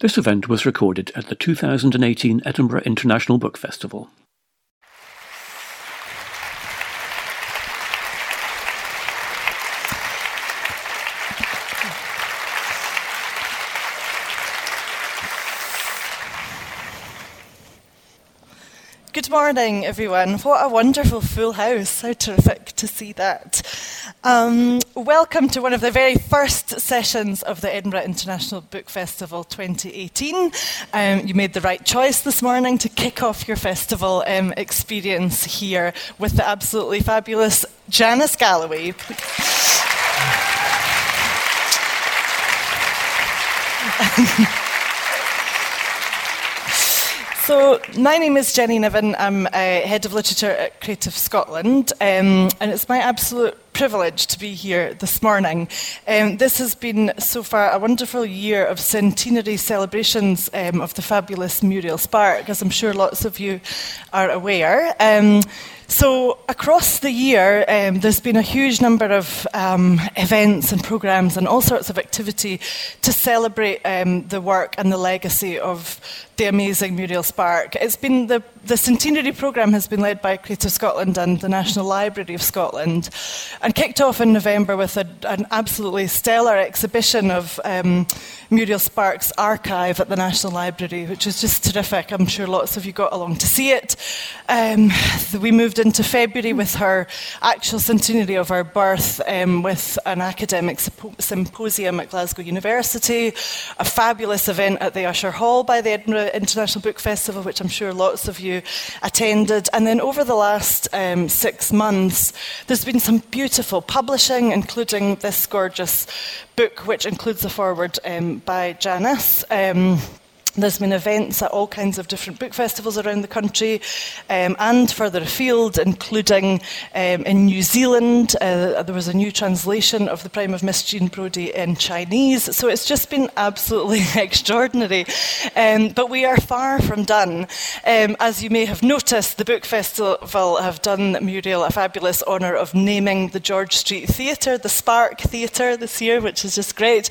This event was recorded at the 2018 Edinburgh International Book Festival. Good morning, everyone. What a wonderful full house. How terrific to see that. Um, welcome to one of the very first sessions of the Edinburgh International Book Festival 2018. Um, you made the right choice this morning to kick off your festival um, experience here with the absolutely fabulous Janice Galloway. So, my name is Jenny Niven. I'm uh, Head of Literature at Creative Scotland, um, and it's my absolute privilege to be here this morning. Um, this has been so far a wonderful year of centenary celebrations um, of the fabulous Muriel Spark, as I'm sure lots of you are aware. Um, so, across the year, um, there's been a huge number of um, events and programs and all sorts of activity to celebrate um, the work and the legacy of the amazing Muriel Spark. It's been the, the centenary programme has been led by Creative Scotland and the National Library of Scotland, and kicked off in November with a, an absolutely stellar exhibition of um, Muriel Spark's archive at the National Library, which is just terrific. I'm sure lots of you got along to see it. Um, we moved into February with her actual centenary of her birth, um, with an academic symposium at Glasgow University, a fabulous event at the Usher Hall by the Edinburgh International Book Festival, which I'm sure lots of you attended. And then over the last um, six months, there's been some beautiful publishing, including this gorgeous book, which includes a foreword um, by Janice. Um, there's been events at all kinds of different book festivals around the country um, and further afield, including um, in New Zealand. Uh, there was a new translation of The Prime of Miss Jean Brodie in Chinese. So it's just been absolutely extraordinary. Um, but we are far from done. Um, as you may have noticed, the Book Festival have done Muriel a fabulous honour of naming the George Street Theatre, the Spark Theatre this year, which is just great,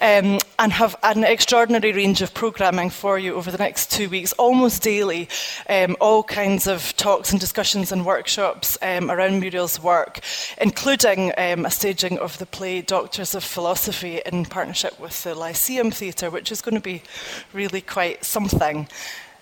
um, and have an extraordinary range of programming for you over the next two weeks, almost daily, um, all kinds of talks and discussions and workshops um, around Muriel's work, including um, a staging of the play Doctors of Philosophy in partnership with the Lyceum Theatre, which is going to be really quite something.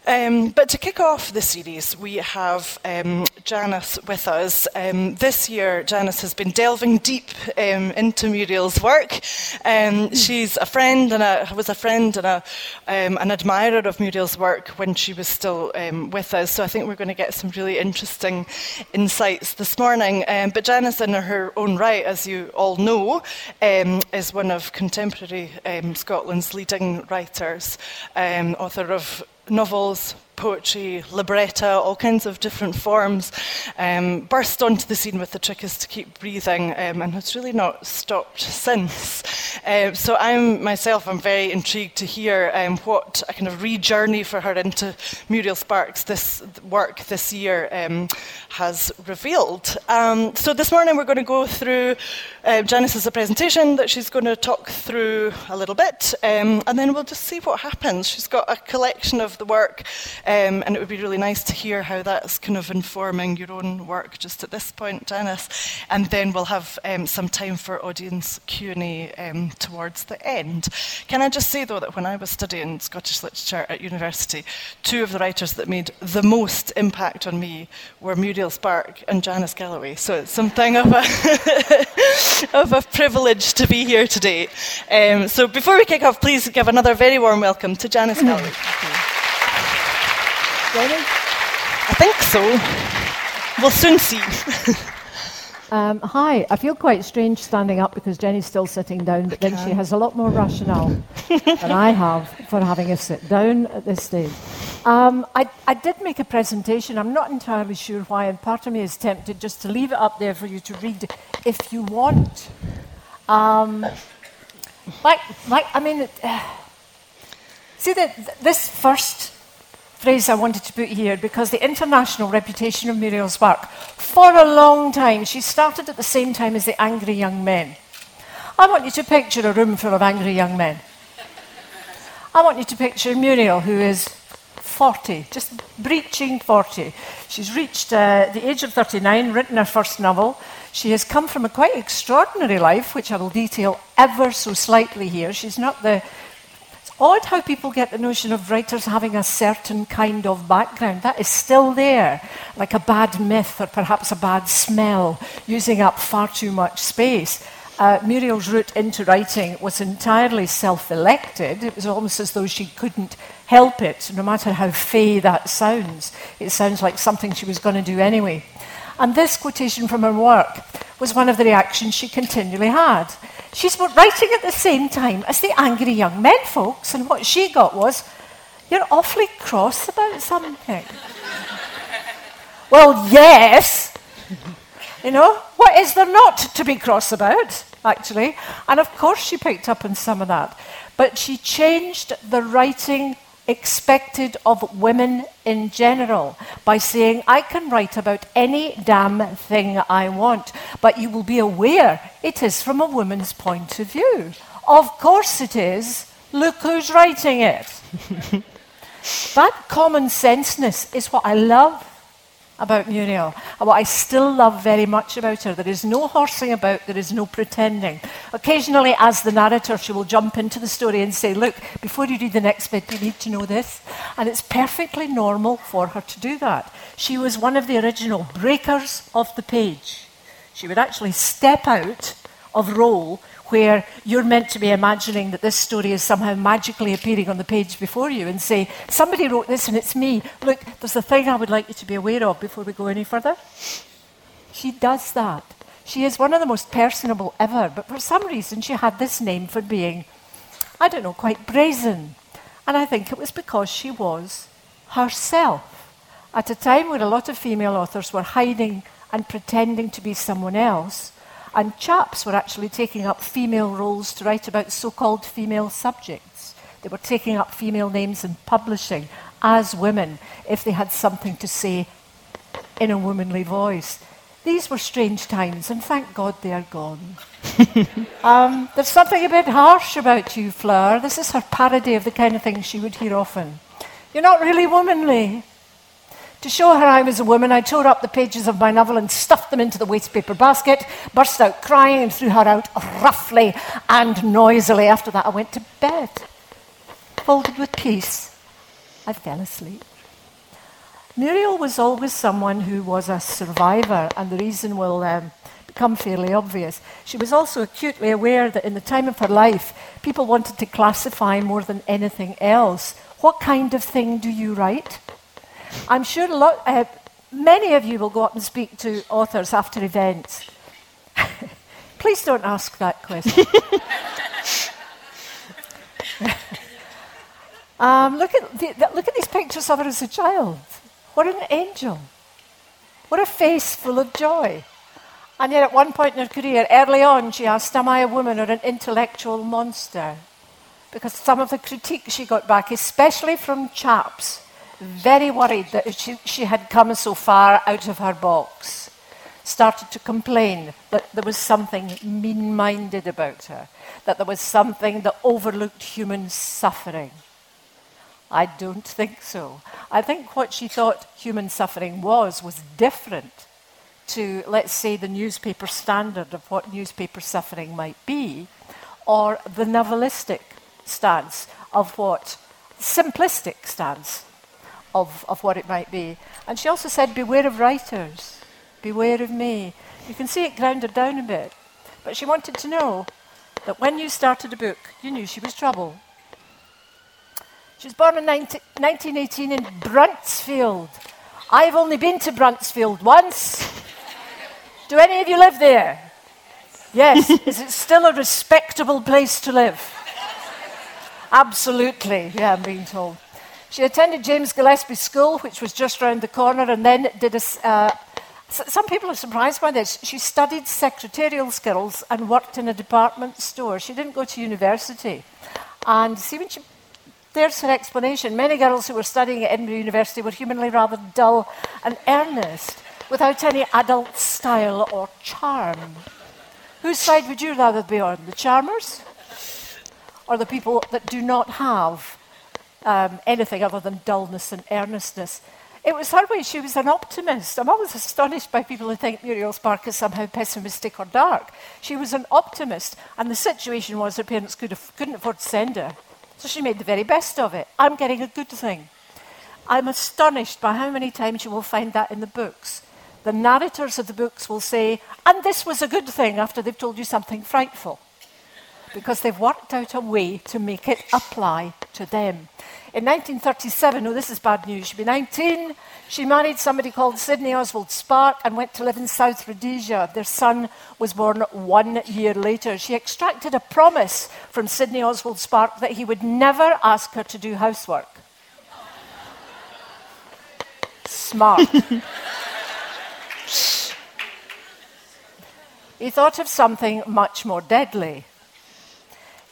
Um, but to kick off the series, we have um, Janice with us. Um, this year, Janice has been delving deep um, into Muriel's work. Um, she's a friend and a, was a friend and a, um, an admirer of Muriel's work when she was still with us. So I think we're going to get some really interesting insights this morning. but Janice, in her own right, as you all know, is one of contemporary Scotland's leading writers, author of novels, poetry, libretto, all kinds of different forms, um, burst onto the scene with the trick is to keep breathing um, and has really not stopped since. Um, so I'm myself, I'm very intrigued to hear um, what a kind of re-journey for her into Muriel Sparks this work this year um, has revealed. Um, so this morning we're going to go through uh, Janice's presentation that she's going to talk through a little bit, and then we'll just see what happens. She's got a collection of the work um, and it would be really nice to hear how that's kind of informing your own work just at this point, Janice. And then we'll have um, some time for audience Q&A um, towards the end. Can I just say, though, that when I was studying Scottish literature at university, two of the writers that made the most impact on me were Muriel Spark and Janice Galloway. So it's something of a, of a privilege to be here today. Um, so before we kick off, please give another very warm welcome to Janice Galloway. I think so. We'll soon see. Um, hi, I feel quite strange standing up because Jenny's still sitting down, but then she has a lot more rationale than I have for having us sit down at this stage. Um, I, I, did make a presentation. I'm not entirely sure why, and part of me is tempted just to leave it up there for you to read if you want. Um, like, like, I mean, uh, see that this first phrase I wanted to put here because the international reputation of Muriel's work, for a long time, she started at the same time as the angry young men. I want you to picture a room full of angry young men. I want you to picture Muriel, who is 40, just breaching 40. She's reached uh, the age of 39, written her first novel. She has come from a quite extraordinary life, which I will detail ever so slightly here. She's not the. Odd how people get the notion of writers having a certain kind of background. That is still there, like a bad myth or perhaps a bad smell, using up far too much space. Uh, Muriel's route into writing was entirely self elected. It was almost as though she couldn't help it, no matter how fey that sounds. It sounds like something she was going to do anyway. And this quotation from her work was one of the reactions she continually had. She's writing at the same time as the angry young men folks, and what she got was, You're awfully cross about something. well, yes. You know, what is there not to be cross about, actually? And of course, she picked up on some of that. But she changed the writing expected of women in general by saying, I can write about any damn thing I want, but you will be aware it is from a woman's point of view. Of course it is. Look who's writing it. that common senseness is what I love about Muriel, and what I still love very much about her. There is no horsing about, there is no pretending. Occasionally, as the narrator, she will jump into the story and say, Look, before you read the next bit, you need to know this. And it's perfectly normal for her to do that. She was one of the original breakers of the page. She would actually step out of role where you're meant to be imagining that this story is somehow magically appearing on the page before you and say, Somebody wrote this and it's me. Look, there's a thing I would like you to be aware of before we go any further. She does that. She is one of the most personable ever, but for some reason she had this name for being, I don't know, quite brazen. And I think it was because she was herself. At a time when a lot of female authors were hiding and pretending to be someone else, and chaps were actually taking up female roles to write about so called female subjects. They were taking up female names and publishing as women if they had something to say in a womanly voice. These were strange times, and thank God they are gone. um, there's something a bit harsh about you, Fleur. This is her parody of the kind of thing she would hear often. You're not really womanly. To show her I was a woman, I tore up the pages of my novel and stuffed them into the wastepaper basket, burst out crying, and threw her out roughly and noisily. After that, I went to bed, folded with peace. I fell asleep. Muriel was always someone who was a survivor, and the reason will um, become fairly obvious. She was also acutely aware that in the time of her life, people wanted to classify more than anything else. What kind of thing do you write? I'm sure a lot, uh, many of you will go up and speak to authors after events. Please don't ask that question. um, look, at the, the, look at these pictures of her as a child. What an angel. What a face full of joy. And yet, at one point in her career, early on, she asked, Am I a woman or an intellectual monster? Because some of the critique she got back, especially from chaps, very worried that she, she had come so far out of her box, started to complain that there was something mean minded about her, that there was something that overlooked human suffering. I don't think so. I think what she thought human suffering was was different to, let's say, the newspaper standard of what newspaper suffering might be, or the novelistic stance of what simplistic stance of, of what it might be. And she also said, Beware of writers, beware of me. You can see it ground her down a bit. But she wanted to know that when you started a book, you knew she was trouble. She was born in 19, 1918 in Bruntsfield. I've only been to Bruntsfield once. Do any of you live there? Yes. Is it still a respectable place to live? Absolutely, yeah, I'm being told. She attended James Gillespie School, which was just round the corner, and then did a. Uh, some people are surprised by this. She studied secretarial skills and worked in a department store. She didn't go to university. And see, when she, there's her explanation. Many girls who were studying at Edinburgh University were humanly rather dull and earnest, without any adult style or charm. Whose side would you rather be on? The charmers? Or the people that do not have um, anything other than dullness and earnestness. It was her way. She was an optimist. I'm always astonished by people who think Muriel Spark is somehow pessimistic or dark. She was an optimist, and the situation was her parents could have, couldn't afford to send her. So she made the very best of it. I'm getting a good thing. I'm astonished by how many times you will find that in the books. The narrators of the books will say, and this was a good thing after they've told you something frightful. Because they've worked out a way to make it apply to them. In 1937, oh, this is bad news, she'd be 19. She married somebody called Sidney Oswald Spark and went to live in South Rhodesia. Their son was born one year later. She extracted a promise from Sidney Oswald Spark that he would never ask her to do housework. Smart. he thought of something much more deadly.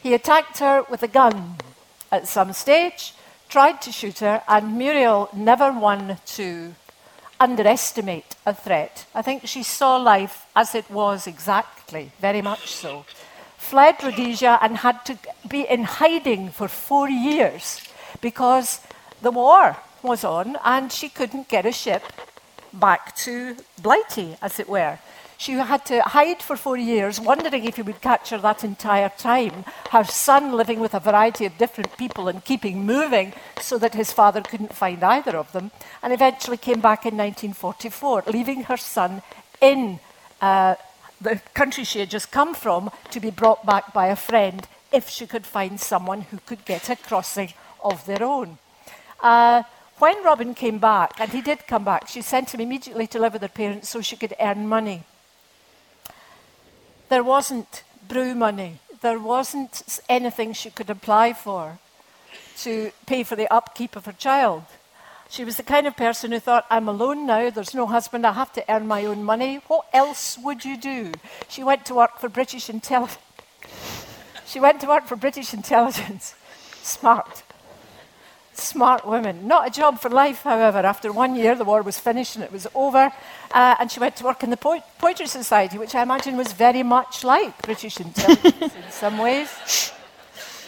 He attacked her with a gun at some stage tried to shoot her, and Muriel never won to underestimate a threat. I think she saw life as it was exactly, very much so. Fled Rhodesia and had to be in hiding for four years because the war was on and she couldn't get a ship back to Blighty, as it were. She had to hide for four years, wondering if he would catch her that entire time. Her son living with a variety of different people and keeping moving so that his father couldn't find either of them. And eventually came back in 1944, leaving her son in uh, the country she had just come from to be brought back by a friend if she could find someone who could get a crossing of their own. Uh, when Robin came back, and he did come back, she sent him immediately to live with her parents so she could earn money. There wasn't brew money. There wasn't anything she could apply for to pay for the upkeep of her child. She was the kind of person who thought, I'm alone now, there's no husband, I have to earn my own money. What else would you do? She went to work for British Intelligence. she went to work for British Intelligence. Smart smart woman. Not a job for life, however. After one year, the war was finished and it was over, uh, and she went to work in the po- Poetry Society, which I imagine was very much like British intelligence in some ways,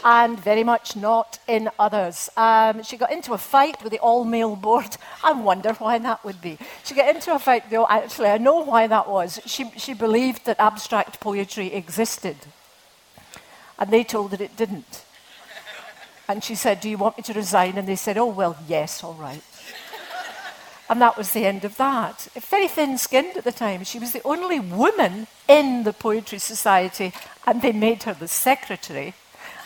and very much not in others. Um, she got into a fight with the all male board. I wonder why that would be. She got into a fight, though, actually, I know why that was. She, she believed that abstract poetry existed, and they told her it didn't. And she said, Do you want me to resign? And they said, Oh, well, yes, all right. and that was the end of that. Very thin skinned at the time. She was the only woman in the Poetry Society, and they made her the secretary.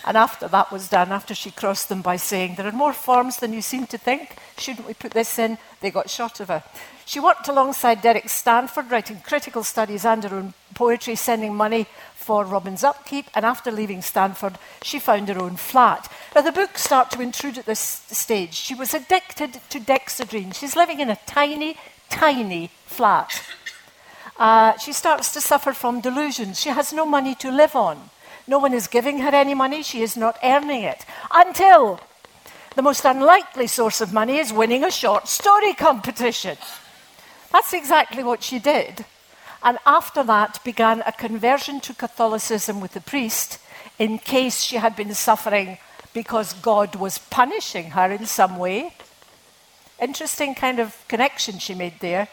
And after that was done, after she crossed them by saying, There are more forms than you seem to think, shouldn't we put this in? They got shot of her. She worked alongside Derek Stanford, writing critical studies and her own poetry, sending money for Robin's upkeep, and after leaving Stanford, she found her own flat. Now, the books start to intrude at this stage. She was addicted to dexedrine. She's living in a tiny, tiny flat. Uh, she starts to suffer from delusions. She has no money to live on. No one is giving her any money. She is not earning it. Until the most unlikely source of money is winning a short story competition. That's exactly what she did. And after that began a conversion to Catholicism with the priest in case she had been suffering because God was punishing her in some way. Interesting kind of connection she made there.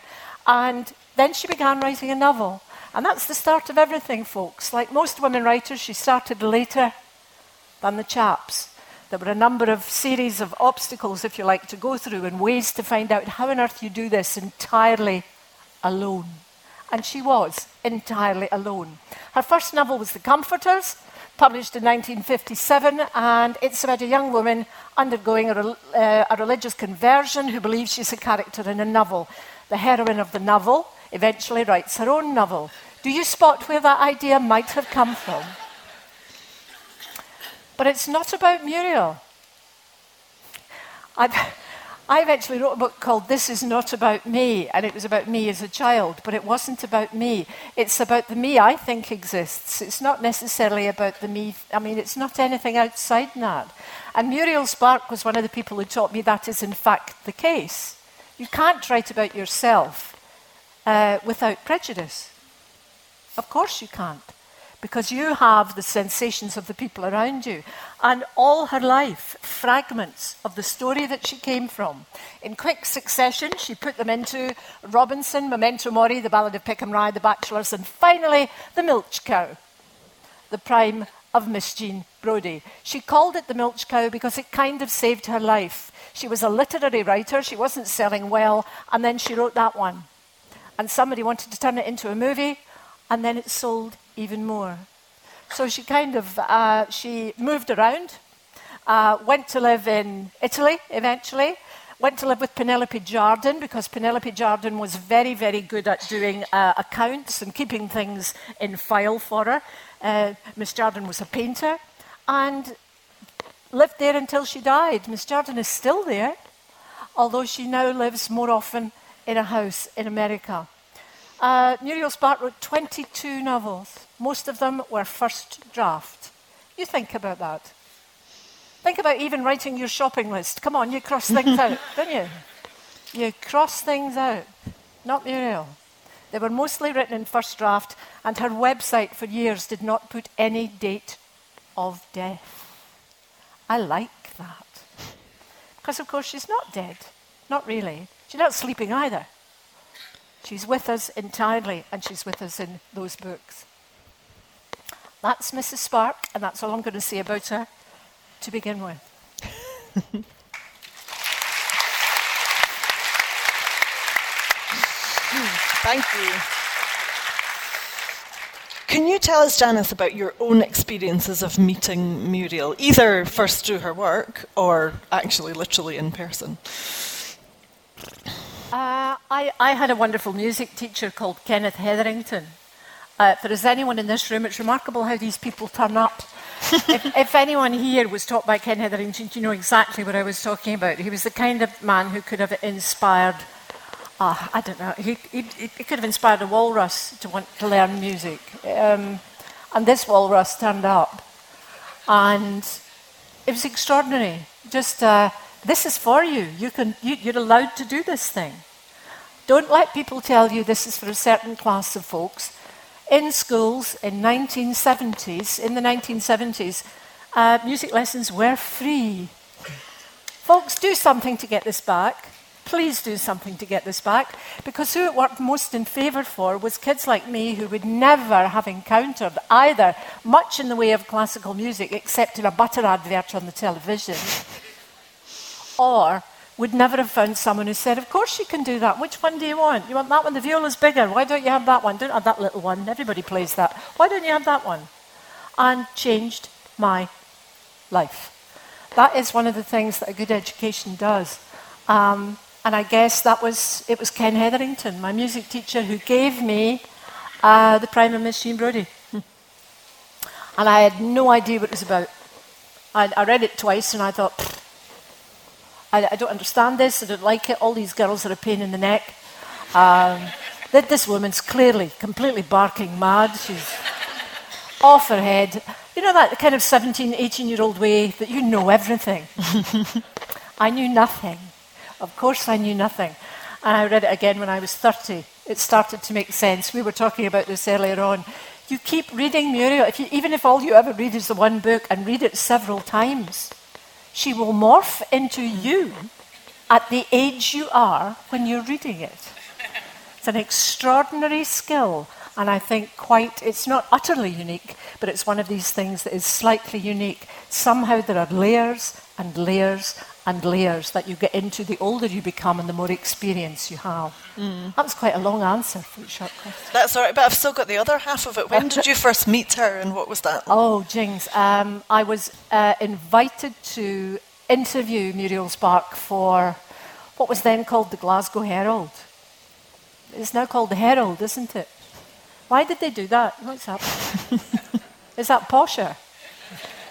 And then she began writing a novel. And that's the start of everything, folks. Like most women writers, she started later than the chaps. There were a number of series of obstacles, if you like, to go through and ways to find out how on earth you do this entirely alone and she was entirely alone. Her first novel was The Comforters, published in 1957, and it's about a young woman undergoing a, uh, a religious conversion who believes she's a character in a novel. The heroine of the novel eventually writes her own novel. Do you spot where that idea might have come from? But it's not about Muriel. I've, I eventually wrote a book called This Is Not About Me, and it was about me as a child, but it wasn't about me. It's about the me I think exists. It's not necessarily about the me, I mean, it's not anything outside that. And Muriel Spark was one of the people who taught me that is in fact the case. You can't write about yourself uh, without prejudice. Of course you can't. Because you have the sensations of the people around you. And all her life, fragments of the story that she came from. In quick succession, she put them into Robinson, Memento Mori, The Ballad of Peckham Rye, The Bachelors, and finally, The Milch Cow, the prime of Miss Jean Brodie. She called it The Milch Cow because it kind of saved her life. She was a literary writer, she wasn't selling well, and then she wrote that one. And somebody wanted to turn it into a movie, and then it sold even more. So she kind of uh, she moved around, uh, went to live in Italy eventually, went to live with Penelope Jardine because Penelope Jardine was very, very good at doing uh, accounts and keeping things in file for her. Uh, Miss Jardine was a painter and lived there until she died. Miss Jardine is still there, although she now lives more often in a house in America. Uh, Muriel Spark wrote 22 novels. Most of them were first draft. You think about that. Think about even writing your shopping list. Come on, you cross things out, don't you? You cross things out. Not Muriel. They were mostly written in first draft, and her website for years did not put any date of death. I like that. Because, of course, she's not dead. Not really. She's not sleeping either. She's with us entirely, and she's with us in those books. That's Mrs. Spark, and that's all I'm going to say about her to begin with. Thank you. Can you tell us, Janice, about your own experiences of meeting Muriel, either first through her work or actually literally in person? Uh, I, I, had a wonderful music teacher called Kenneth Hetherington. Uh, if there is anyone in this room, it's remarkable how these people turn up. if, if, anyone here was taught by Ken Hetherington, you know exactly what I was talking about. He was the kind of man who could have inspired, uh, I don't know, he, he, he, could have inspired a walrus to want to learn music. Um, and this walrus turned up. And it was extraordinary. Just uh, this is for you. You can, you, you're allowed to do this thing. Don't let people tell you this is for a certain class of folks. In schools in 1970s, in the 1970s, uh, music lessons were free. Folks, do something to get this back. Please do something to get this back. Because who it worked most in favour for was kids like me who would never have encountered either much in the way of classical music except in a butter advert on the television or would never have found someone who said, Of course you can do that. Which one do you want? You want that one? The viola's bigger. Why don't you have that one? Don't have that little one. Everybody plays that. Why don't you have that one? And changed my life. That is one of the things that a good education does. Um, and I guess that was, it was Ken Hetherington, my music teacher, who gave me uh, the Prime of Miss Jean Brodie. And I had no idea what it was about. I, I read it twice and I thought, I, I, don't understand this. I don't like it. All these girls are a pain in the neck. Um, that this woman's clearly completely barking mad. She's off her head. You know that kind of 17, 18 year old way that you know everything. I knew nothing. Of course, I knew nothing. And I read it again when I was 30. It started to make sense. We were talking about this earlier on. You keep reading Muriel, if you, even if all you ever read is the one book, and read it several times she will morph into you at the age you are when you're reading it. It's an extraordinary skill, and I think quite, it's not utterly unique, but it's one of these things that is slightly unique. Somehow there are layers and layers and layers that you get into the older you become and the more experience you have. Mm. That was quite a long answer for a short question. That's all right, but I've still got the other half of it. When did you first meet her and what was that? Oh, Jings. Um, I was uh, invited to interview Muriel Spark for what was then called the Glasgow Herald. It's now called the Herald, isn't it? Why did they do that? What's that? Is that posher?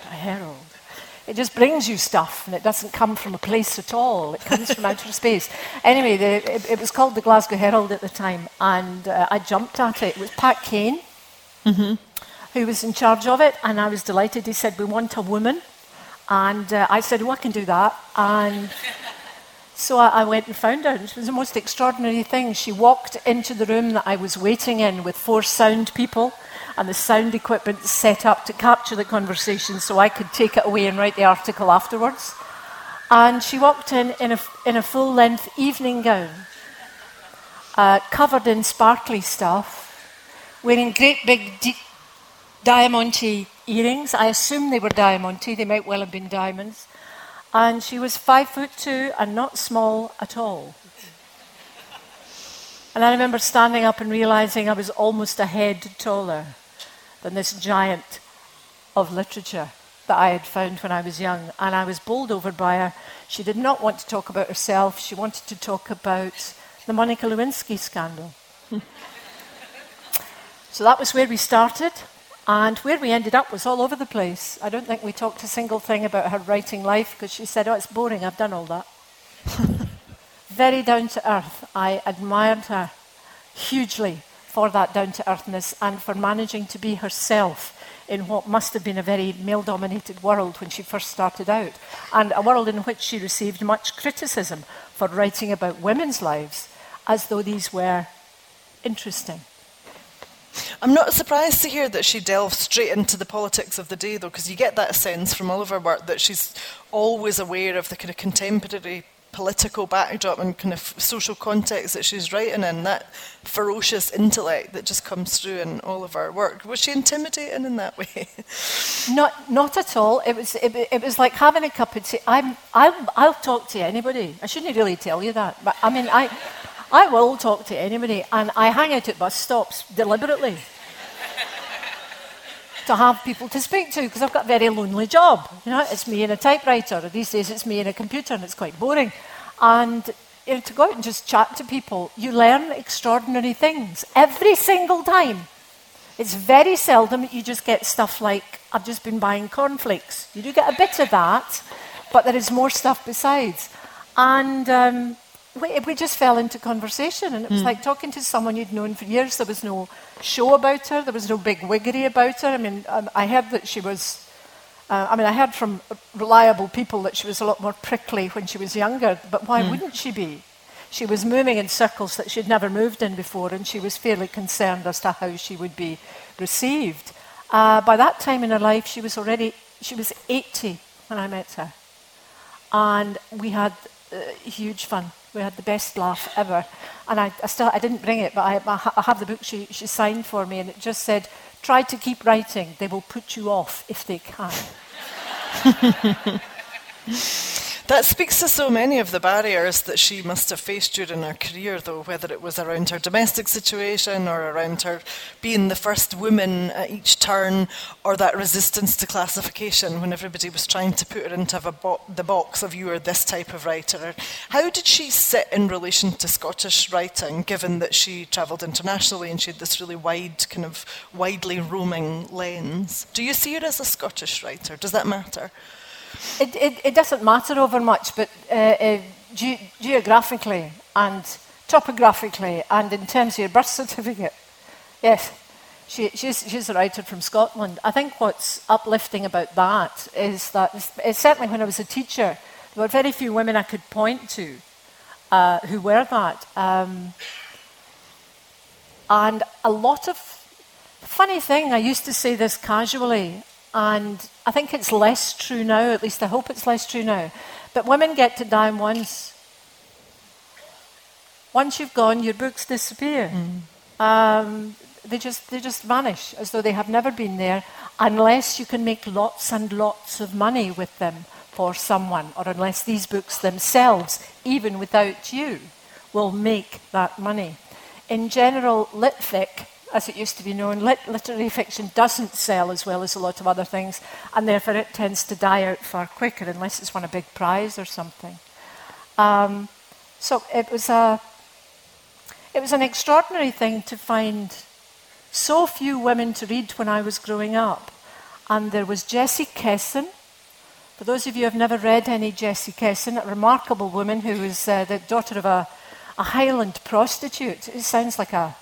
A Herald. It just brings you stuff and it doesn't come from a place at all. It comes from outer space. Anyway, the, it, it, was called the Glasgow Herald at the time and uh, I jumped at it. It was Pat Kane mm-hmm. who was in charge of it and I was delighted. He said, We want a woman. And uh, I said, Oh, I can do that. And so I, I went and found her. And it was the most extraordinary thing. She walked into the room that I was waiting in with four sound people and the sound equipment set up to capture the conversation so I could take it away and write the article afterwards. And she walked in in a, in a full length evening gown, uh, covered in sparkly stuff, wearing great big di- diamante earrings. I assume they were diamante, they might well have been diamonds. And she was five foot two and not small at all. And I remember standing up and realizing I was almost a head taller than this giant of literature that I had found when I was young. And I was bowled over by her. She did not want to talk about herself, she wanted to talk about the Monica Lewinsky scandal. so that was where we started. And where we ended up was all over the place. I don't think we talked a single thing about her writing life because she said, Oh, it's boring, I've done all that. Very down to earth. I admired her hugely for that down to earthness and for managing to be herself in what must have been a very male dominated world when she first started out, and a world in which she received much criticism for writing about women's lives as though these were interesting. I'm not surprised to hear that she delves straight into the politics of the day, though, because you get that sense from all of her work that she's always aware of the kind of contemporary political backdrop and kind of social context that she's writing in, that ferocious intellect that just comes through in all of her work. Was she intimidating in that way? Not, not at all. It was, it, it was like having a cup of tea. I'm, I'll, I'll talk to anybody. I shouldn't really tell you that, but I mean, I, I will talk to anybody, and I hang out at bus stops deliberately to have people to speak to because I've got a very lonely job. You know, it's me and a typewriter. These days, it's me and a computer, and it's quite boring. And you know, to go out and just chat to people, you learn extraordinary things every single time. It's very seldom that you just get stuff like, I've just been buying cornflakes. You do get a bit of that, but there is more stuff besides. And um, we, we, just fell into conversation, and it was mm. like talking to someone you'd known for years. There was no show about her, there was no big wiggery about her. I mean, um, I heard that she was uh, I mean, I heard from reliable people that she was a lot more prickly when she was younger, but why mm. wouldn't she be? She was moving in circles that she'd never moved in before, and she was fairly concerned as to how she would be received. Uh, by that time in her life, she was already she was 80 when I met her, and we had uh, huge fun. We had the best laugh ever, and I, I still I didn't bring it, but I, I have the book she, she signed for me, and it just said Try to keep writing. They will put you off if they can. That speaks to so many of the barriers that she must have faced during her career, though, whether it was around her domestic situation or around her being the first woman at each turn, or that resistance to classification when everybody was trying to put her into bo- the box of you are this type of writer. How did she sit in relation to Scottish writing, given that she travelled internationally and she had this really wide, kind of widely roaming lens? Do you see her as a Scottish writer? Does that matter? It, it, it doesn't matter over much, but uh, uh, ge- geographically and topographically and in terms of your birth certificate, yes, she, she's, she's a writer from Scotland. I think what's uplifting about that is that, it's, certainly when I was a teacher, there were very few women I could point to uh, who were that. Um, and a lot of, funny thing, I used to say this casually, and I think it's less true now, at least I hope it's less true now. But women get to die once. Once you've gone, your books disappear. Mm. Um, they, just, they just vanish as though they have never been there, unless you can make lots and lots of money with them for someone, or unless these books themselves, even without you, will make that money. In general, Litfic as it used to be known, lit- literary fiction doesn't sell as well as a lot of other things, and therefore it tends to die out far quicker unless it's won a big prize or something. Um, so it was a it was an extraordinary thing to find so few women to read when I was growing up. And there was Jessie Kesson. For those of you who have never read any Jessie Kesson, a remarkable woman who was uh, the daughter of a, a Highland prostitute. It sounds like a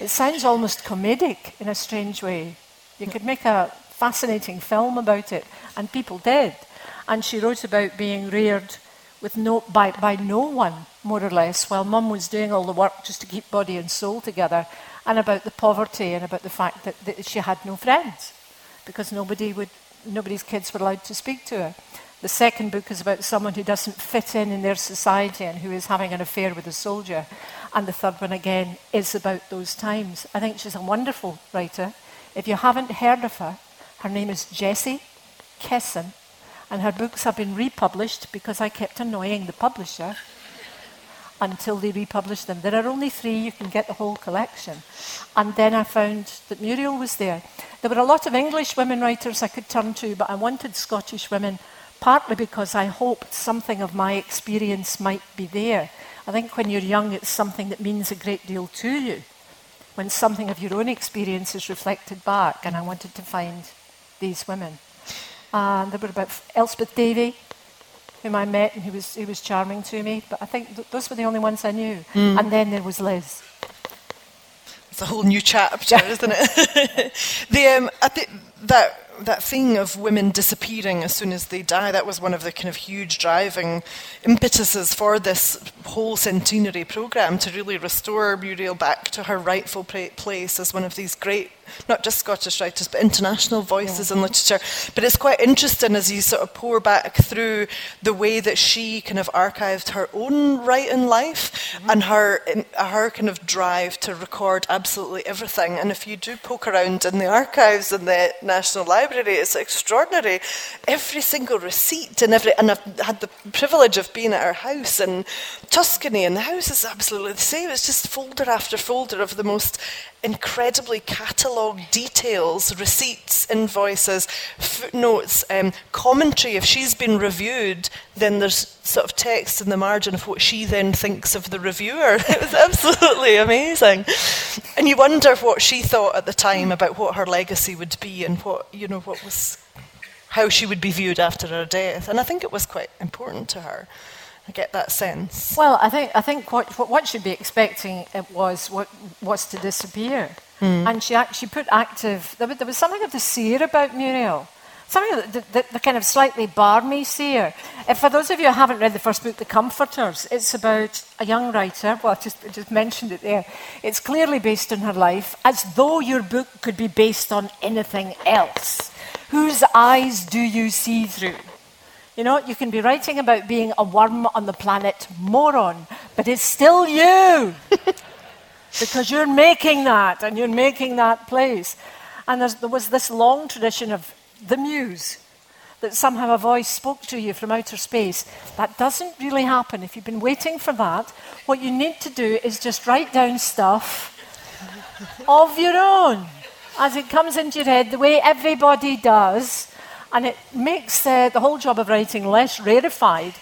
it sounds almost comedic in a strange way. You could make a fascinating film about it, and people did. And she wrote about being reared with no, by, by no one, more or less, while mum was doing all the work just to keep body and soul together. and about the poverty and about the fact that, that she had no friends because nobody would, nobody's kids were allowed to speak to her. The second book is about someone who doesn't fit in in their society and who is having an affair with a soldier. And the third one, again, is about those times. I think she's a wonderful writer. If you haven't heard of her, her name is Jessie Kesson, and her books have been republished because I kept annoying the publisher until they republished them. There are only three, you can get the whole collection. And then I found that Muriel was there. There were a lot of English women writers I could turn to, but I wanted Scottish women partly because I hoped something of my experience might be there. I think when you're young, it's something that means a great deal to you. When something of your own experience is reflected back, and I wanted to find these women. And there were about Elspeth Davie, whom I met and who was, who was charming to me. But I think th- those were the only ones I knew. Mm. And then there was Liz. It's a whole new chapter, isn't it? the, um, I think that that thing of women disappearing as soon as they die, that was one of the kind of huge driving impetuses for this whole centenary programme to really restore Muriel back to her rightful place as one of these great not just Scottish writers, but international voices yeah. in literature. But it's quite interesting as you sort of pour back through the way that she kind of archived her own writing life mm-hmm. and her her kind of drive to record absolutely everything. And if you do poke around in the archives in the National Library, it's extraordinary. Every single receipt and every and I've had the privilege of being at her house in Tuscany, and the house is absolutely the same. It's just folder after folder of the most incredibly catalogued details, receipts, invoices, footnotes, um, commentary. If she's been reviewed, then there's sort of text in the margin of what she then thinks of the reviewer. it was absolutely amazing. And you wonder what she thought at the time about what her legacy would be and what, you know, what was, how she would be viewed after her death. And I think it was quite important to her. I get that sense. Well, I think I think what what she'd be expecting it was what was to disappear, mm. and she actually put active. There was, there was something of the seer about Muriel. Something the, the, the kind of slightly barmy seer. If for those of you who haven't read the first book, The Comforters, it's about a young writer. Well, I just, I just mentioned it there. It's clearly based on her life, as though your book could be based on anything else. Whose eyes do you see through? You know, you can be writing about being a worm on the planet moron, but it's still you. because you're making that and you're making that place. And there was this long tradition of the muse, that somehow a voice spoke to you from outer space. That doesn't really happen. If you've been waiting for that, what you need to do is just write down stuff of your own as it comes into your head, the way everybody does and it makes uh, the whole job of writing less rarefied.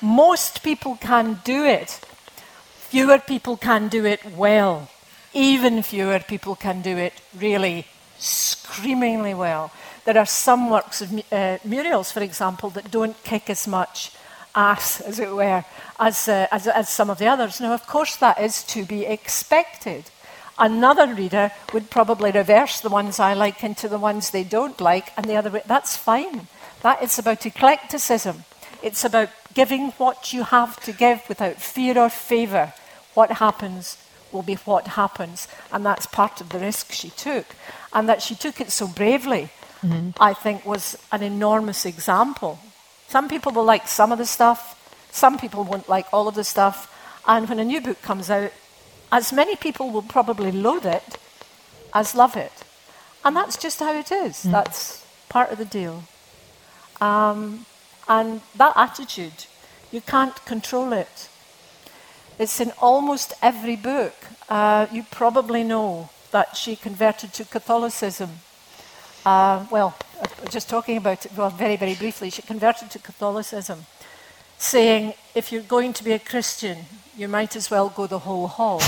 Most people can do it. Fewer people can do it well. Even fewer people can do it really screamingly well. There are some works of uh, Muriel's, for example, that don't kick as much ass, as it were, as, uh, as, as some of the others. Now, of course, that is to be expected. Another reader would probably reverse the ones I like into the ones they don't like, and the other way. That's fine. That is about eclecticism. It's about giving what you have to give without fear or favour. What happens will be what happens, and that's part of the risk she took. And that she took it so bravely, mm-hmm. I think, was an enormous example. Some people will like some of the stuff, some people won't like all of the stuff, and when a new book comes out, as many people will probably loathe it as love it. And that's just how it is. Mm. That's part of the deal. Um, and that attitude, you can't control it. It's in almost every book. Uh, you probably know that she converted to Catholicism. Uh, well, just talking about it, well, very, very briefly, she converted to Catholicism, saying, if you're going to be a Christian, you might as well go the whole hog.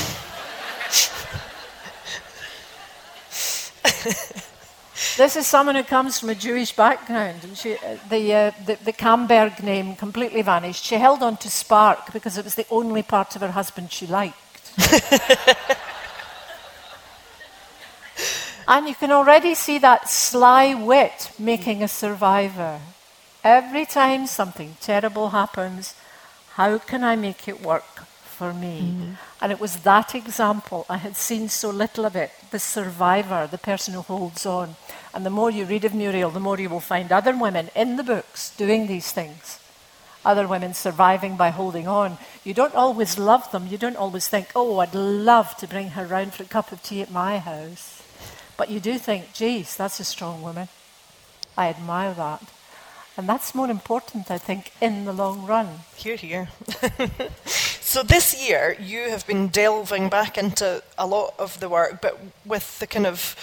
this is someone who comes from a Jewish background. And she, uh, the, uh, the, the Camberg name completely vanished. She held on to Spark because it was the only part of her husband she liked. and you can already see that sly wit making a survivor. Every time something terrible happens, how can I make it work for me. Mm-hmm. And it was that example. I had seen so little of it. The survivor, the person who holds on. And the more you read of Muriel, the more you will find other women in the books doing these things. Other women surviving by holding on. You don't always love them. You don't always think, oh, I'd love to bring her round for a cup of tea at my house. But you do think, geez, that's a strong woman. I admire that. And that's more important, I think, in the long run. Here, here. so this year, you have been delving back into a lot of the work, but with the kind of,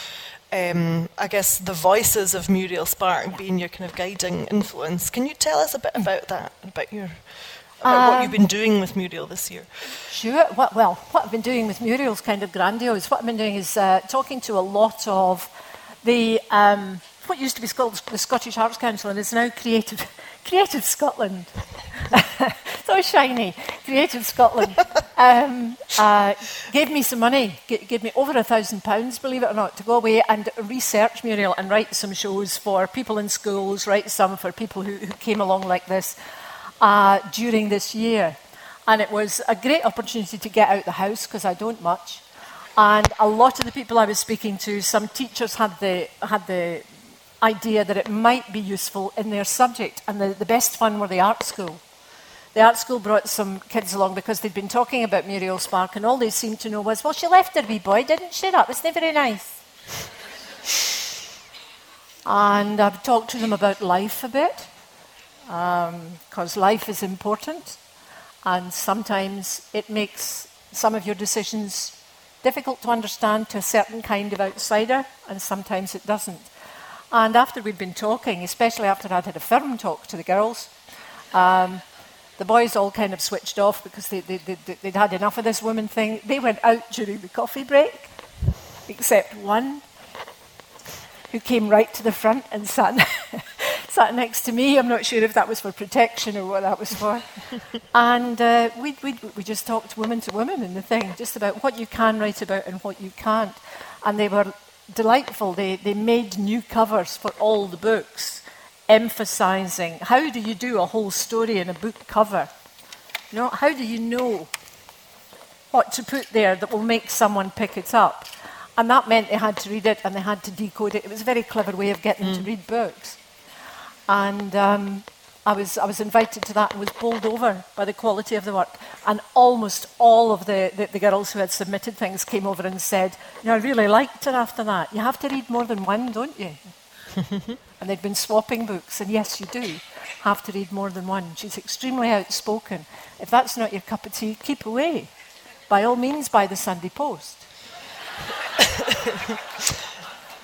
um, I guess, the voices of Muriel Spark being your kind of guiding influence. Can you tell us a bit about that, about your, about um, what you've been doing with Muriel this year? Sure. What, well, what I've been doing with Muriel is kind of grandiose. What I've been doing is uh, talking to a lot of the. Um, what used to be called the Scottish Arts Council and is now Creative, Creative Scotland. so shiny. Creative Scotland um, uh, gave me some money, g- gave me over a thousand pounds, believe it or not, to go away and research Muriel and write some shows for people in schools, write some for people who, who came along like this uh, during this year. And it was a great opportunity to get out the house because I don't much. And a lot of the people I was speaking to, some teachers had the, had the idea that it might be useful in their subject. And the, the best one were the art school. The art school brought some kids along because they'd been talking about Muriel Spark, and all they seemed to know was, well, she left her wee boy, didn't she? That wasn't very nice. and I've talked to them about life a bit, because um, life is important, and sometimes it makes some of your decisions difficult to understand to a certain kind of outsider, and sometimes it doesn't. And after we'd been talking, especially after I'd had a firm talk to the girls, um, the boys all kind of switched off because they, they, they, they'd had enough of this woman thing. They went out during the coffee break, except one who came right to the front and sat, sat next to me. I'm not sure if that was for protection or what that was for. and uh, we, we, we just talked woman to woman in the thing, just about what you can write about and what you can't. And they were delightful. They, they made new covers for all the books, emphasizing how do you do a whole story in a book cover? You know, how do you know what to put there that will make someone pick it up? And that meant they had to read it and they had to decode it. It was a very clever way of getting mm. to read books. And um, I was, I was invited to that and was bowled over by the quality of the work. And almost all of the, the, the, girls who had submitted things came over and said, you know, I really liked it after that. You have to read more than one, don't you? and they'd been swapping books. And yes, you do have to read more than one. She's extremely outspoken. If that's not your cup of tea, keep away. By all means, buy the Sunday Post.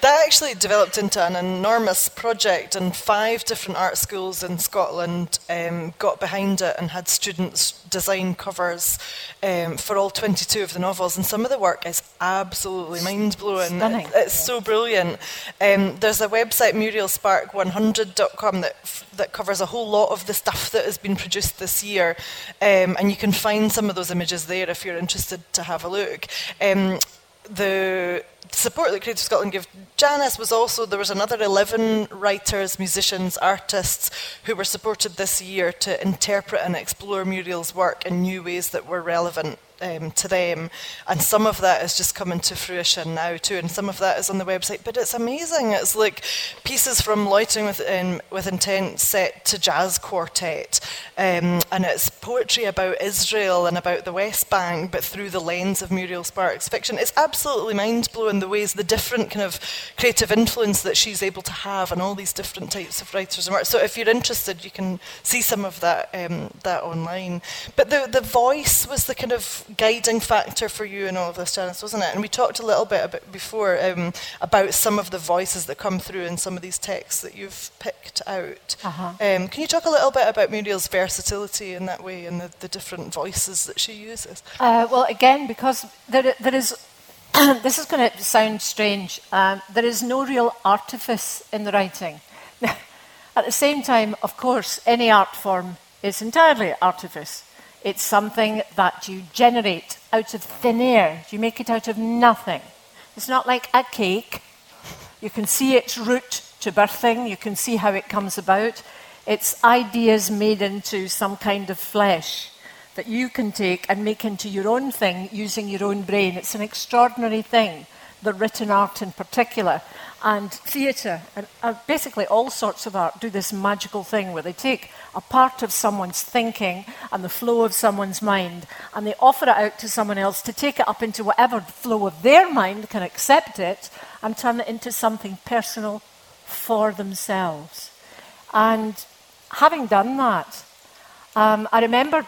that actually developed into an enormous project, and five different art schools in Scotland um, got behind it and had students design covers um, for all 22 of the novels. And some of the work is absolutely mind blowing. It, it's so brilliant. Um, there's a website, murielspark100.com, that, f- that covers a whole lot of the stuff that has been produced this year. Um, and you can find some of those images there if you're interested to have a look. Um, the support that Creative Scotland gave Janice was also there was another 11 writers, musicians, artists who were supported this year to interpret and explore Muriel's work in new ways that were relevant um, to them. And some of that is just coming to fruition now too, and some of that is on the website. But it's amazing. It's like pieces from Loitering with, um, with Intent set to jazz quartet, um, and it's poetry about Israel and about the West Bank, but through the lens of Muriel Sparks' fiction. It's absolutely mind blowing the ways, the different kind of creative influence that she's able to have and all these different types of writers and work. So if you're interested, you can see some of that um, that online. But the the voice was the kind of guiding factor for you in all of this, Janice, wasn't it? And we talked a little bit about before um, about some of the voices that come through in some of these texts that you've picked out. Uh-huh. Um, can you talk a little bit about Muriel's versatility in that way and the, the different voices that she uses? Uh, well, again, because there, there is. this is going to sound strange. Um, there is no real artifice in the writing. At the same time, of course, any art form is entirely artifice. It's something that you generate out of thin air. You make it out of nothing. It's not like a cake. You can see its route to birthing, you can see how it comes about. It's ideas made into some kind of flesh that you can take and make into your own thing using your own brain. It's an extraordinary thing, the written art in particular. And theatre, and uh, basically all sorts of art, do this magical thing where they take a part of someone's thinking and the flow of someone's mind and they offer it out to someone else to take it up into whatever flow of their mind can accept it and turn it into something personal for themselves. And having done that, um, I remember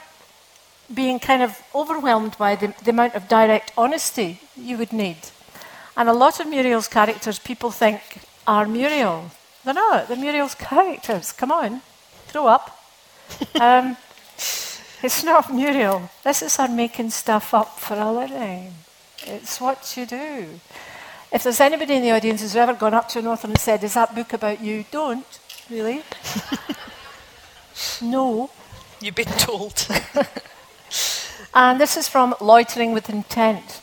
being kind of overwhelmed by the, the amount of direct honesty you would need. And a lot of Muriel's characters people think are Muriel. They're not, they're Muriel's characters. Come on, grow up. Um, it's not Muriel. This is her making stuff up for a living. It's what you do. If there's anybody in the audience who's ever gone up to an author and said, Is that book about you? Don't, really. no. You've been told. and this is from Loitering with Intent.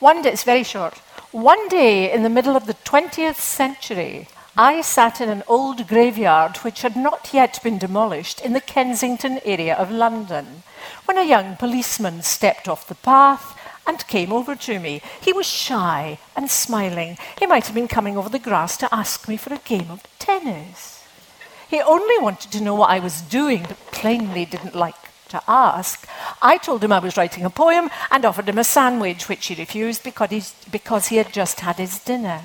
One day, it's very short. One day in the middle of the 20th century, I sat in an old graveyard which had not yet been demolished in the Kensington area of London when a young policeman stepped off the path and came over to me. He was shy and smiling. He might have been coming over the grass to ask me for a game of tennis. He only wanted to know what I was doing, but plainly didn't like to ask. I told him I was writing a poem and offered him a sandwich, which he refused because, because he had just had his dinner.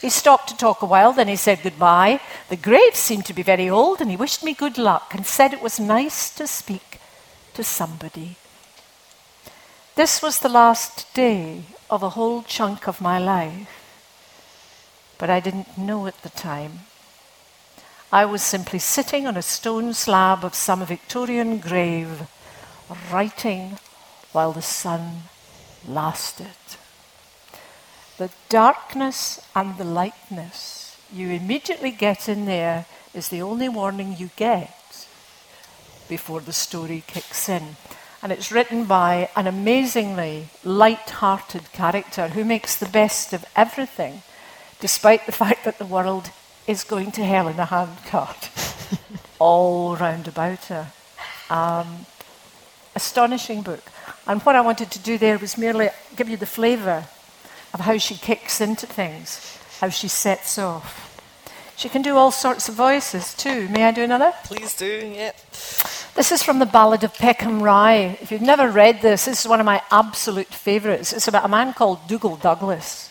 He stopped to talk a while, then he said goodbye. The grave seemed to be very old, and he wished me good luck and said it was nice to speak to somebody. This was the last day of a whole chunk of my life, but I didn't know at the time. I was simply sitting on a stone slab of some Victorian grave, writing while the sun lasted. The darkness and the lightness you immediately get in there is the only warning you get before the story kicks in. And it's written by an amazingly light hearted character who makes the best of everything, despite the fact that the world is going to hell in a handcart all round about her. Um, astonishing book. And what I wanted to do there was merely give you the flavour of how she kicks into things, how she sets off. She can do all sorts of voices too. May I do another? Please do, yeah. This is from the Ballad of Peckham Rye. If you've never read this, this is one of my absolute favourites. It's about a man called Dougal Douglas.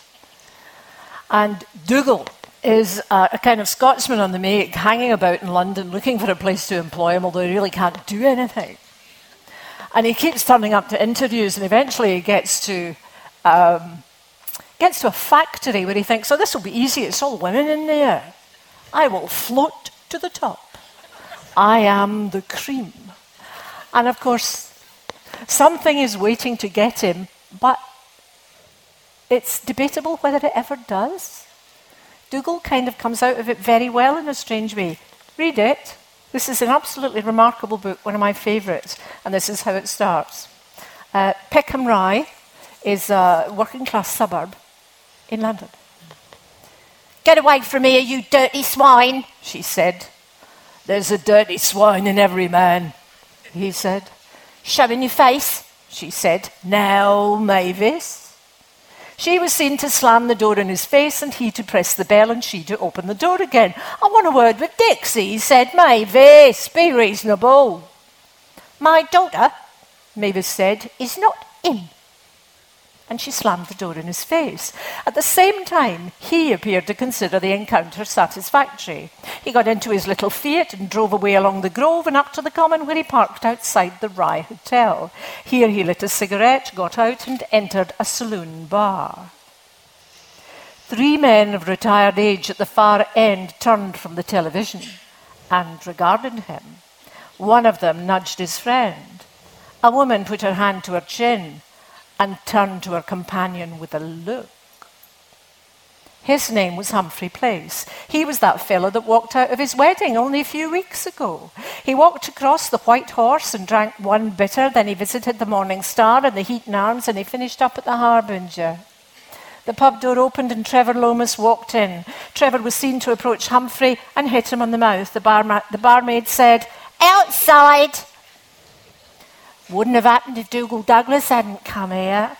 And Dougal is a, a kind of Scotsman on the make, hanging about in London looking for a place to employ him, although he really can't do anything. And he keeps turning up to interviews, and eventually he gets to um, Gets to a factory where he thinks, oh, this will be easy, it's all women in there. I will float to the top. I am the cream. And of course, something is waiting to get him, but it's debatable whether it ever does. Dougal kind of comes out of it very well in a strange way. Read it. This is an absolutely remarkable book, one of my favourites, and this is how it starts. Uh, Peckham Rye is a working class suburb in London. Get away from here, you dirty swine, she said. There's a dirty swine in every man, he said. Showing your face, she said. Now, Mavis. She was seen to slam the door in his face and he to press the bell and she to open the door again. I want a word with Dixie, he said. Mavis, be reasonable. My daughter, Mavis said, is not in and she slammed the door in his face. At the same time, he appeared to consider the encounter satisfactory. He got into his little Fiat and drove away along the Grove and up to the Common, where he parked outside the Rye Hotel. Here he lit a cigarette, got out, and entered a saloon bar. Three men of retired age at the far end turned from the television and regarded him. One of them nudged his friend. A woman put her hand to her chin and turned to her companion with a look. His name was Humphrey Place. He was that fellow that walked out of his wedding only a few weeks ago. He walked across the White Horse and drank one bitter, then he visited the Morning Star and the Heaton Arms, and he finished up at the Harbinger. The pub door opened and Trevor Lomas walked in. Trevor was seen to approach Humphrey and hit him on the mouth. The, the barmaid said, Outside! Wouldn't have happened if Dougal Douglas hadn't come here,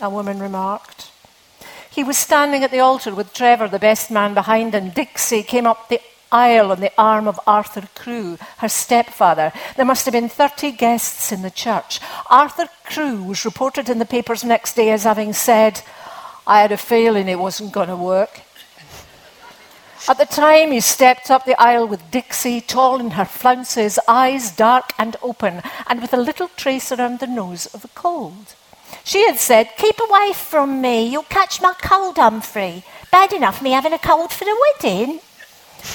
a woman remarked. He was standing at the altar with Trevor, the best man behind, and Dixie came up the aisle on the arm of Arthur Crewe, her stepfather. There must have been 30 guests in the church. Arthur Crewe was reported in the papers next day as having said, I had a feeling it wasn't going to work. At the time, he stepped up the aisle with Dixie, tall in her flounces, eyes dark and open, and with a little trace around the nose of a cold. She had said, Keep away from me, you'll catch my cold, Humphrey. Bad enough me having a cold for the wedding.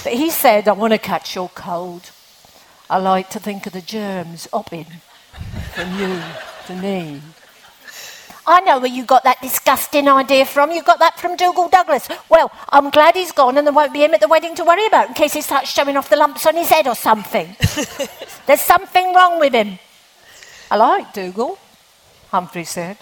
But he said, I want to catch your cold. I like to think of the germs hopping from you to me. I know where you got that disgusting idea from. You got that from Dougal Douglas. Well, I'm glad he's gone and there won't be him at the wedding to worry about in case he starts showing off the lumps on his head or something. There's something wrong with him. I like Dougal, Humphrey said.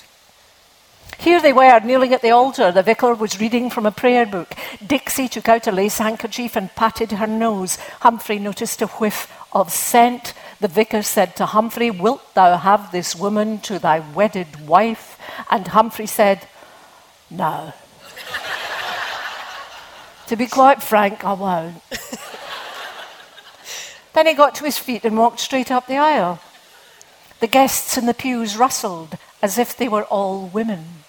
Here they were, kneeling at the altar. The vicar was reading from a prayer book. Dixie took out a lace handkerchief and patted her nose. Humphrey noticed a whiff of scent. The vicar said to Humphrey, Wilt thou have this woman to thy wedded wife? And Humphrey said, No. to be quite frank, I won't. then he got to his feet and walked straight up the aisle. The guests in the pews rustled as if they were all women.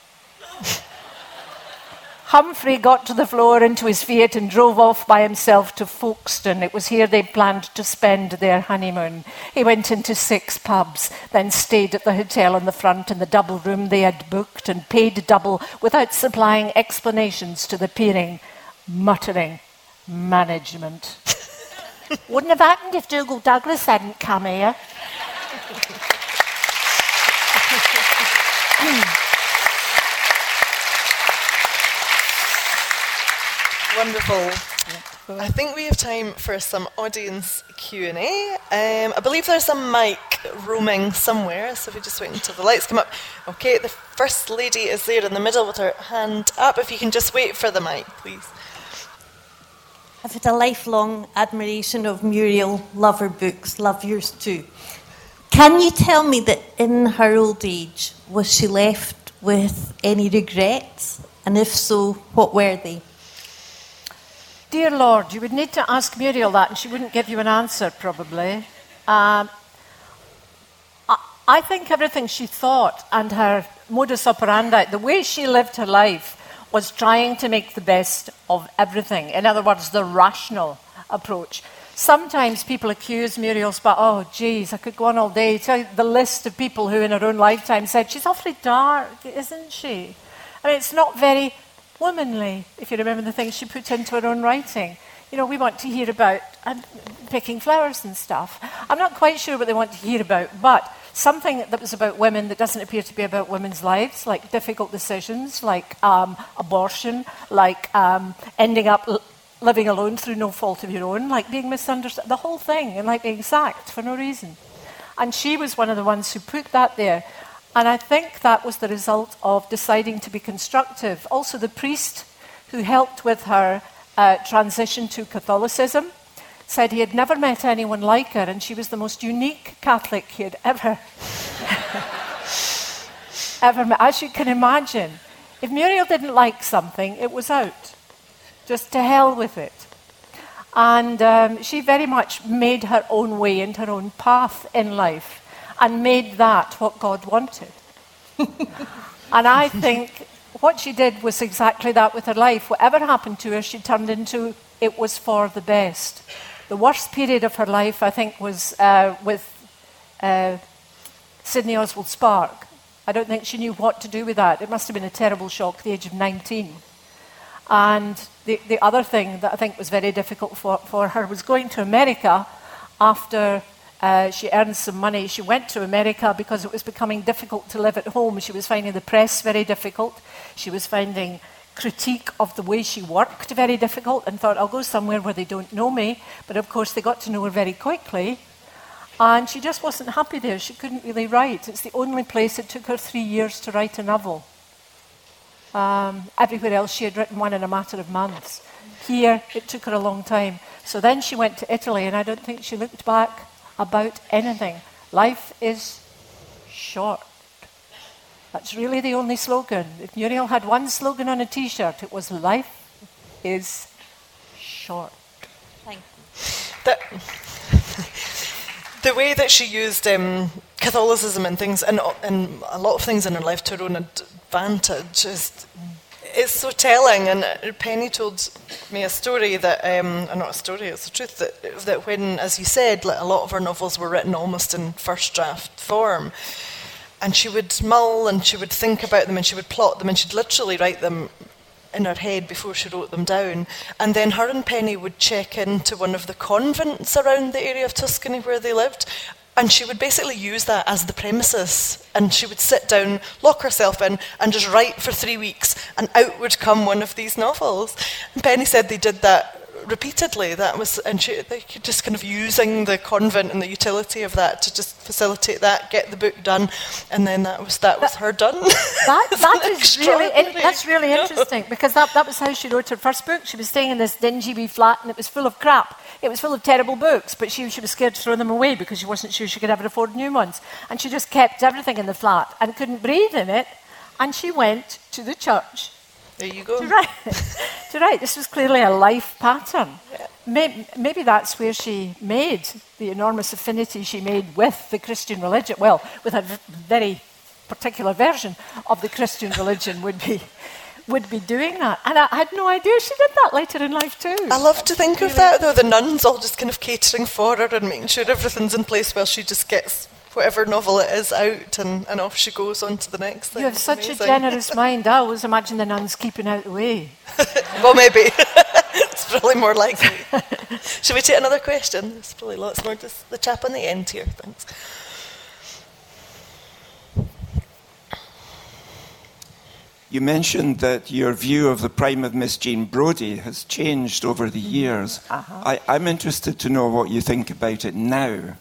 Humphrey got to the floor into his Fiat and drove off by himself to Folkestone. It was here they planned to spend their honeymoon. He went into six pubs, then stayed at the hotel in the front in the double room they had booked and paid double without supplying explanations to the peering, muttering management. Wouldn't have happened if Dougal Douglas hadn't come here. Wonderful. I think we have time for some audience Q&A. Um, I believe there's a mic roaming somewhere, so if we just wait until the lights come up. Okay, the first lady is there in the middle with her hand up. If you can just wait for the mic, please. I've had a lifelong admiration of Muriel, love her books, love yours too. Can you tell me that in her old age, was she left with any regrets? And if so, what were they? Dear Lord, you would need to ask Muriel that, and she wouldn't give you an answer, probably. Um, I, I think everything she thought and her modus operandi, the way she lived her life, was trying to make the best of everything. In other words, the rational approach. Sometimes people accuse Muriel but oh, geez, I could go on all day. Tell the list of people who in her own lifetime said, she's awfully dark, isn't she? I mean, it's not very womanly, if you remember the things she put into her own writing. You know, we want to hear about uh, picking flowers and stuff. I'm not quite sure what they want to hear about, but something that was about women that doesn't appear to be about women's lives, like difficult decisions, like um, abortion, like um, ending up l- living alone through no fault of your own, like being misunderstood, the whole thing, and like being sacked for no reason. And she was one of the ones who put that there. And I think that was the result of deciding to be constructive. Also, the priest who helped with her uh, transition to Catholicism said he had never met anyone like her, and she was the most unique Catholic he had ever, ever met. As you can imagine, if Muriel didn't like something, it was out. Just to hell with it. And um, she very much made her own way and her own path in life and made that what God wanted. and I think what she did was exactly that with her life. Whatever happened to her, she turned into it was for the best. The worst period of her life, I think, was uh, with uh, Sydney Oswald Spark. I don't think she knew what to do with that. It must have been a terrible shock at the age of 19. And the, the other thing that I think was very difficult for, for her was going to America after uh, she earned some money. She went to America because it was becoming difficult to live at home. She was finding the press very difficult. She was finding critique of the way she worked very difficult and thought, I'll go somewhere where they don't know me. But of course, they got to know her very quickly. And she just wasn't happy there. She couldn't really write. It's the only place it took her three years to write a novel. Um, everywhere else, she had written one in a matter of months. Here, it took her a long time. So then she went to Italy, and I don't think she looked back about anything. Life is short. That's really the only slogan. If Muriel had one slogan on a t shirt, it was life is short. Thank you. That, the way that she used um, Catholicism and things, and, and a lot of things in her life to her own advantage, is it's so telling. And Penny told me a story that, um, not a story, it's the truth, that, that when, as you said, like, a lot of her novels were written almost in first draft form. And she would mull and she would think about them and she would plot them and she'd literally write them in her head before she wrote them down. And then her and Penny would check into one of the convents around the area of Tuscany where they lived. And she would basically use that as the premises. And she would sit down, lock herself in, and just write for three weeks. And out would come one of these novels. And Penny said they did that repeatedly. That was, and she, they just kind of using the convent and the utility of that to just facilitate that, get the book done, and then that was that, was her done. That, that is really in, that's really interesting because that, that was how she wrote her first book. She was staying in this dingy wee flat and it was full of crap. It was full of terrible books, but she, she was scared to throw them away because she wasn't sure she could ever afford new ones. And she just kept everything in the flat and couldn't breathe in it. And she went to the church there you go. to write. to write. This was clearly a life pattern. Maybe, maybe that's where she made the enormous affinity she made with the Christian religion. Well, with a very particular version of the Christian religion would be would be doing that. And I had no idea she did that later in life too. I love to think of that though, the nuns all just kind of catering for her and making sure everything's in place while she just gets whatever novel it is out and, and off she goes on to the next thing. You have It's such a generous mind. I always imagine the nuns keeping out the way. well, maybe. it's probably more likely. Should we take another question? There's probably lots more. Just the chap on the end here. Thanks. You mentioned that your view of the prime of Miss Jean Brodie has changed over the years. Uh-huh. I, I'm interested to know what you think about it now.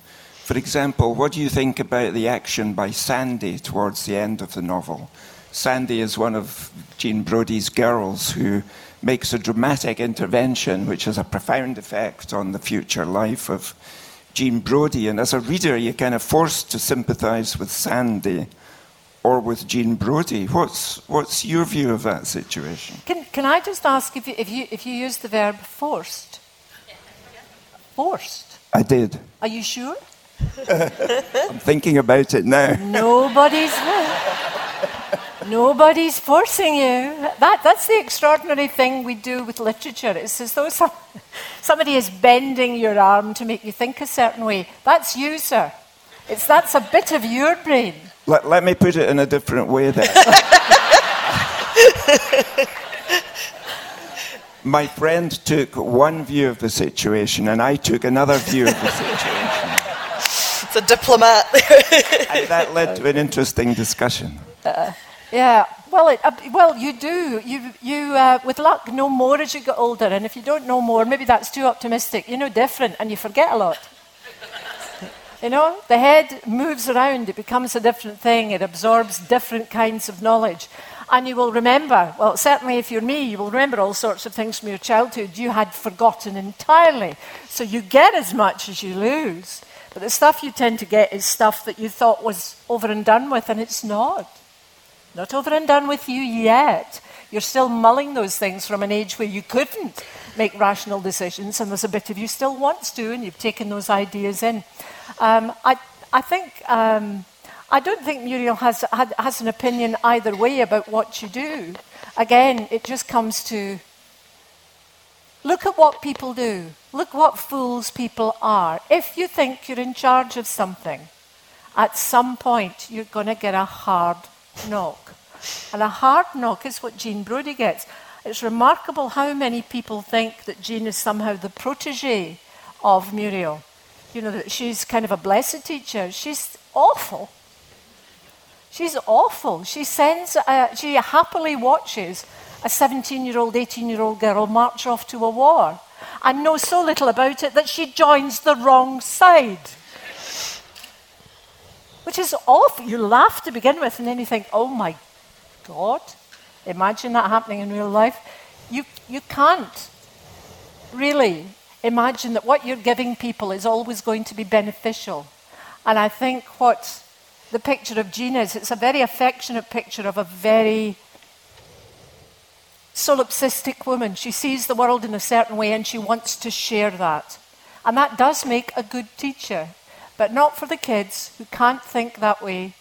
For example, what do you think about the action by Sandy towards the end of the novel? Sandy is one of Jean Brodie's girls who makes a dramatic intervention which has a profound effect on the future life of Jean Brodie. And as a reader, you're kind of forced to sympathize with Sandy or with Jean Brodie. What's, what's your view of that situation? Can, can I just ask if you, if, you, if you use the verb forced? Forced. I did. Are you sure? I'm thinking about it now. Nobody's Nobody's forcing you. That, that's the extraordinary thing we do with literature. It's as though some, somebody is bending your arm to make you think a certain way. That's you, sir. It's, that's a bit of your brain. Let, let me put it in a different way then. My friend took one view of the situation, and I took another view of the situation. It's a diplomat. And that led to an interesting discussion. Yeah, well, it, uh, well, you do. You, you, uh, with luck, know more as you get older. And if you don't know more, maybe that's too optimistic. You know different, and you forget a lot. you know, the head moves around; it becomes a different thing. It absorbs different kinds of knowledge, and you will remember. Well, certainly, if you're me, you will remember all sorts of things from your childhood you had forgotten entirely. So you get as much as you lose. But the stuff you tend to get is stuff that you thought was over and done with, and it's not. Not over and done with you yet. You're still mulling those things from an age where you couldn't make rational decisions, and there's a bit of you still wants to, and you've taken those ideas in. Um, I, I think. Um, I don't think Muriel has, has an opinion either way about what you do. Again, it just comes to look at what people do. Look what fools people are. If you think you're in charge of something, at some point you're going to get a hard knock. And a hard knock is what Jean Brodie gets. It's remarkable how many people think that Jean is somehow the protege of Muriel. You know, that she's kind of a blessed teacher. She's awful. She's awful. She sends, uh, she happily watches a 17 year old, 18 year old girl march off to a war and knows so little about it that she joins the wrong side. Which is awful. You laugh to begin with, and then you think, oh my God, imagine that happening in real life. You, you can't really imagine that what you're giving people is always going to be beneficial. And I think what the picture of Jean is. It's a very affectionate picture of a very solipsistic woman. She sees the world in a certain way and she wants to share that. And that does make a good teacher, but not for the kids who can't think that way,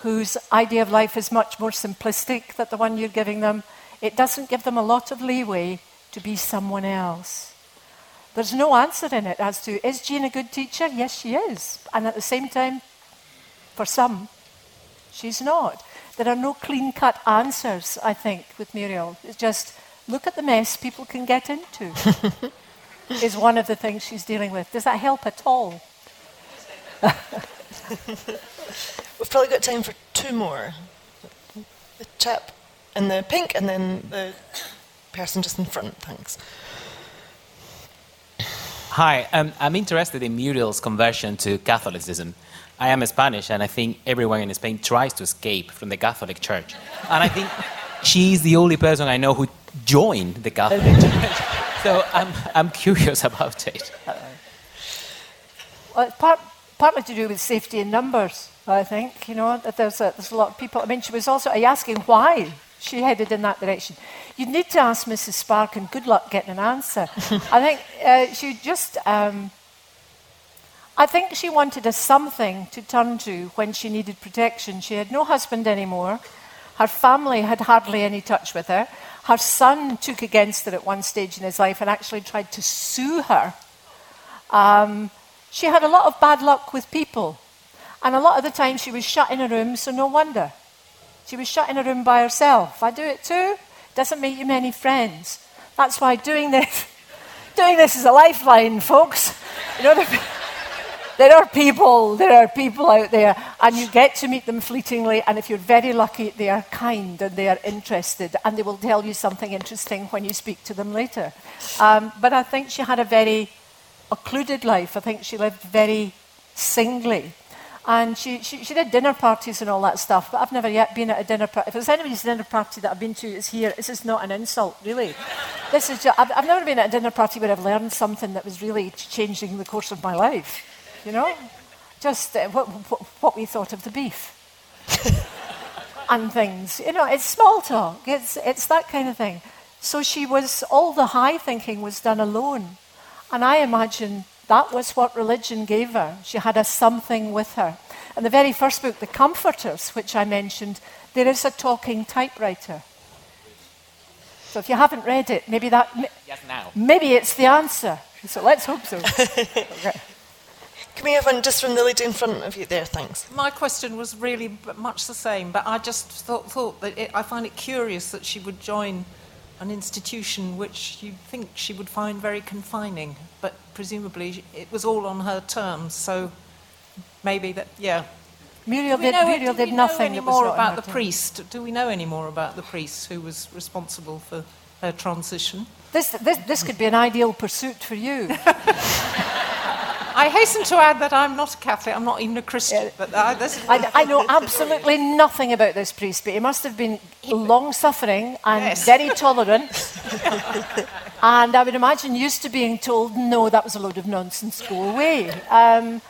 whose idea of life is much more simplistic than the one you're giving them. It doesn't give them a lot of leeway to be someone else. There's no answer in it as to is Jean a good teacher? Yes, she is. And at the same time, for some, she's not. There are no clean cut answers, I think, with Muriel. It's just look at the mess people can get into, is one of the things she's dealing with. Does that help at all? We've probably got time for two more. The chap in the pink and then the person just in front. Thanks. Hi, um, I'm interested in Muriel's conversion to Catholicism. I am Spanish, and I think everyone in Spain tries to escape from the Catholic Church. And I think she's the only person I know who joined the Catholic Church. So I'm, I'm curious about it. Well, part, partly to do with safety in numbers, I think. You know, that there's a, there's a lot of people. I mean, she was also asking why she headed in that direction. You'd need to ask Mrs. Spark, and good luck getting an answer. I think uh, she just. Um, I think she wanted a something to turn to when she needed protection. She had no husband anymore. Her family had hardly any touch with her. Her son took against her at one stage in his life and actually tried to sue her. Um, she had a lot of bad luck with people. And a lot of the time she was shut in a room, so no wonder. She was shut in a room by herself. I do it too. Doesn't make you many friends. That's why doing this, doing this is a lifeline, folks. You know, there are people, there are people out there, and you get to meet them fleetingly, and if you're very lucky, they are kind and they are interested, and they will tell you something interesting when you speak to them later. Um, but I think she had a very occluded life. I think she lived very singly. And she, she, she, did dinner parties and all that stuff, but I've never yet been at a dinner party. If there's anybody's dinner party that I've been to, it's here. This is not an insult, really. This is just, I've, I've never been at a dinner party where I've learned something that was really changing the course of my life you know? Just uh, what, what, what, we thought of the beef and things. You know, it's small talk, it's, it's that kind of thing. So she was, all the high thinking was done alone. And I imagine that was what religion gave her. She had a something with her. In the very first book, The Comforters, which I mentioned, there is a talking typewriter. So if you haven't read it, maybe that. Yes, now. Maybe it's the answer. So let's hope so. okay. Can we have one just from the lady in front of you there? Thanks. My question was really much the same, but I just thought, thought that it, I find it curious that she would join an institution which you'd think she would find very confining, but presumably it was all on her terms, so maybe that, yeah. Muriel did, know, Muriel did nothing. any more about the priest? Do we know any more about the priest who was responsible for her transition? This, this, this could be an ideal pursuit for you. I hasten to add that I'm not a Catholic, I'm not even a Christian. But uh, I, I, know absolutely nothing about this priest, but he must have been long suffering and yes. very tolerant. and I would imagine used to being told, no, that was a load of nonsense, go away. Um,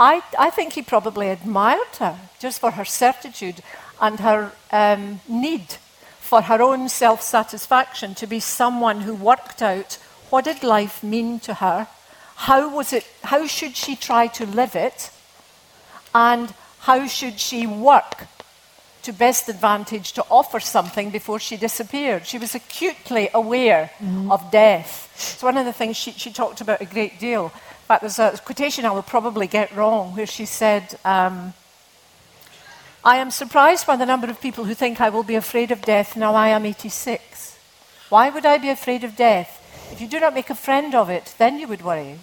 I, I, think he probably admired her just for her certitude and her um, need for her own self satisfaction to be someone who worked out what did life mean to her how, was it, how should she try to live it? And how should she work to best advantage to offer something before she disappeared? She was acutely aware mm-hmm. of death. It's one of the things she, she, talked about a great deal. In fact, there's a quotation I will probably get wrong where she said, um, I am surprised by the number of people who think I will be afraid of death now I am 86. Why would I be afraid of death? If you do not make a friend of it, then you would worry.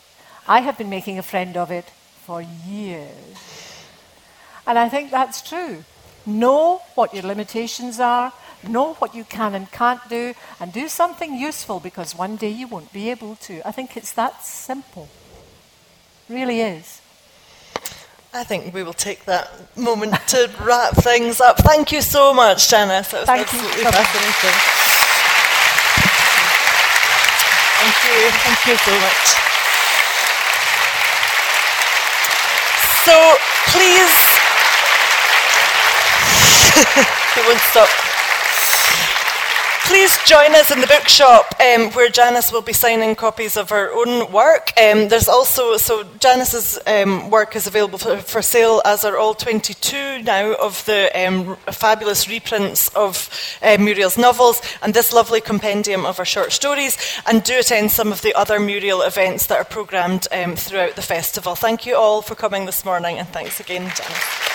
I have been making a friend of it for years. And I think that's true. Know what your limitations are, know what you can and can't do, and do something useful because one day you won't be able to. I think it's that simple. Really is. I think we will take that moment to wrap things up. Thank you so much, Janice. That was Thank absolutely you. fascinating. Thank you. Thank you so much. So please, it won't stop. Please join us in the bookshop um, where Janice will be signing copies of her own work. Um, there's also, so Janice's um, work is available for, for, sale, as are all 22 now of the um, fabulous reprints of uh, Muriel's novels and this lovely compendium of her short stories. And do attend some of the other Muriel events that are programmed um, throughout the festival. Thank you all for coming this morning and thanks again, Janice.